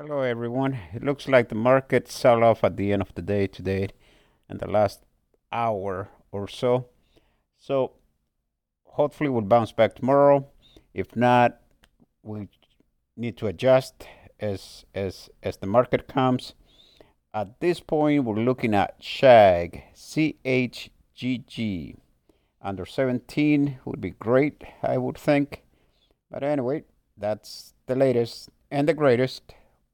Hello, everyone. It looks like the market sell off at the end of the day today and the last hour or so. So hopefully we'll bounce back tomorrow. If not, we need to adjust as as as the market comes. At this point, we're looking at Chegg, C H G G. Under 17 would be great, I would think. But anyway, that's the latest and the greatest.